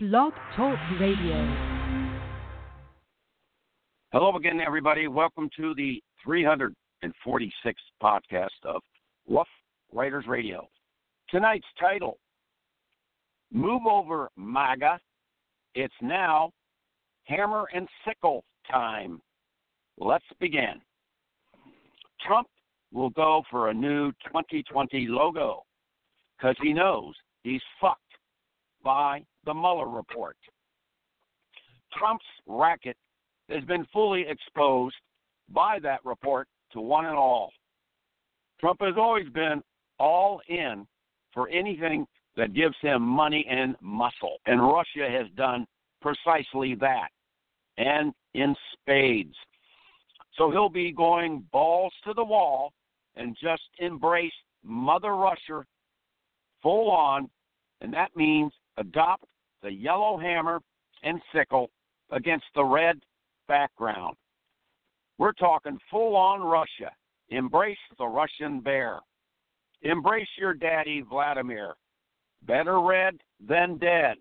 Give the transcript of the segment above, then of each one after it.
Blog Talk Radio. Hello again, everybody. Welcome to the 346th podcast of Rough Riders Radio. Tonight's title Move Over MAGA. It's now Hammer and Sickle time. Let's begin. Trump will go for a new 2020 logo because he knows he's fucked by the Mueller report. Trump's racket has been fully exposed by that report to one and all. Trump has always been all in for anything that gives him money and muscle, and Russia has done precisely that, and in spades. So he'll be going balls to the wall and just embrace Mother Russia full on, and that means adopt the yellow hammer and sickle against the red background. We're talking full on Russia. Embrace the Russian bear. Embrace your daddy, Vladimir. Better red than dead.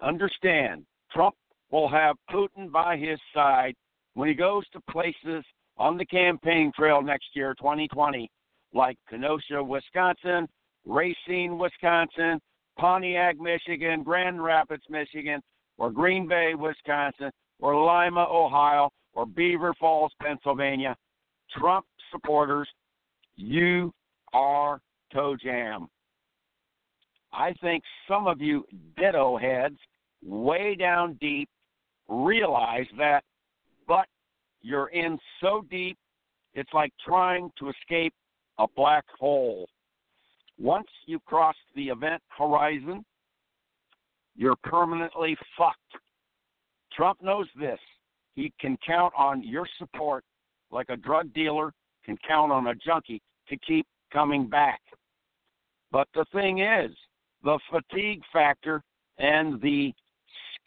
Understand, Trump will have Putin by his side when he goes to places on the campaign trail next year, 2020, like Kenosha, Wisconsin, Racine, Wisconsin, Pontiac, Michigan, Grand Rapids, Michigan, or Green Bay, Wisconsin, or Lima, Ohio, or Beaver Falls, Pennsylvania. Trump supporters, you are toe jam. I think some of you ditto heads way down deep realize that, but you're in so deep, it's like trying to escape a black hole. Once you cross the event horizon, you're permanently fucked. Trump knows this. He can count on your support like a drug dealer can count on a junkie to keep coming back. But the thing is, the fatigue factor and the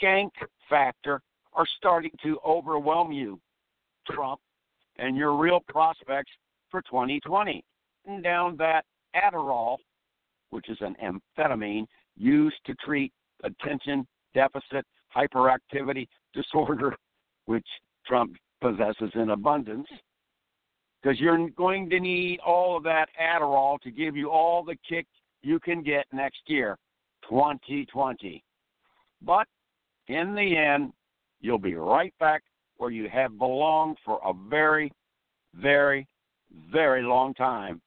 skank factor are starting to overwhelm you, Trump, and your real prospects for 2020. And down that Adderall, which is an amphetamine used to treat attention deficit hyperactivity disorder, which Trump possesses in abundance, because you're going to need all of that Adderall to give you all the kick you can get next year, 2020. But in the end, you'll be right back where you have belonged for a very, very, very long time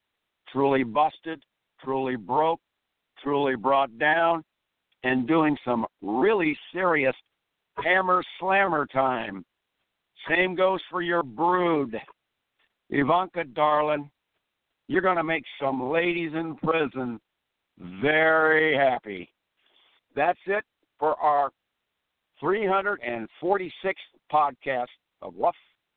truly busted, truly broke, truly brought down, and doing some really serious hammer slammer time. Same goes for your brood. Ivanka, darling, you're going to make some ladies in prison very happy. That's it for our 346th podcast of Rough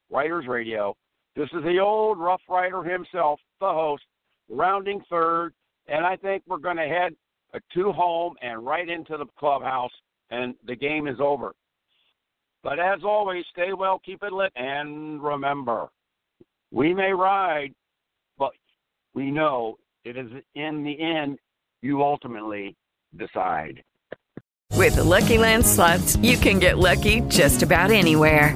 Riders Radio. This is the old Rough Rider himself, the host, rounding third, and I think we're going uh, to head a two home and right into the clubhouse, and the game is over. But as always, stay well, keep it lit, and remember, we may ride, but we know it is in the end you ultimately decide. With the Lucky Land slots, you can get lucky just about anywhere.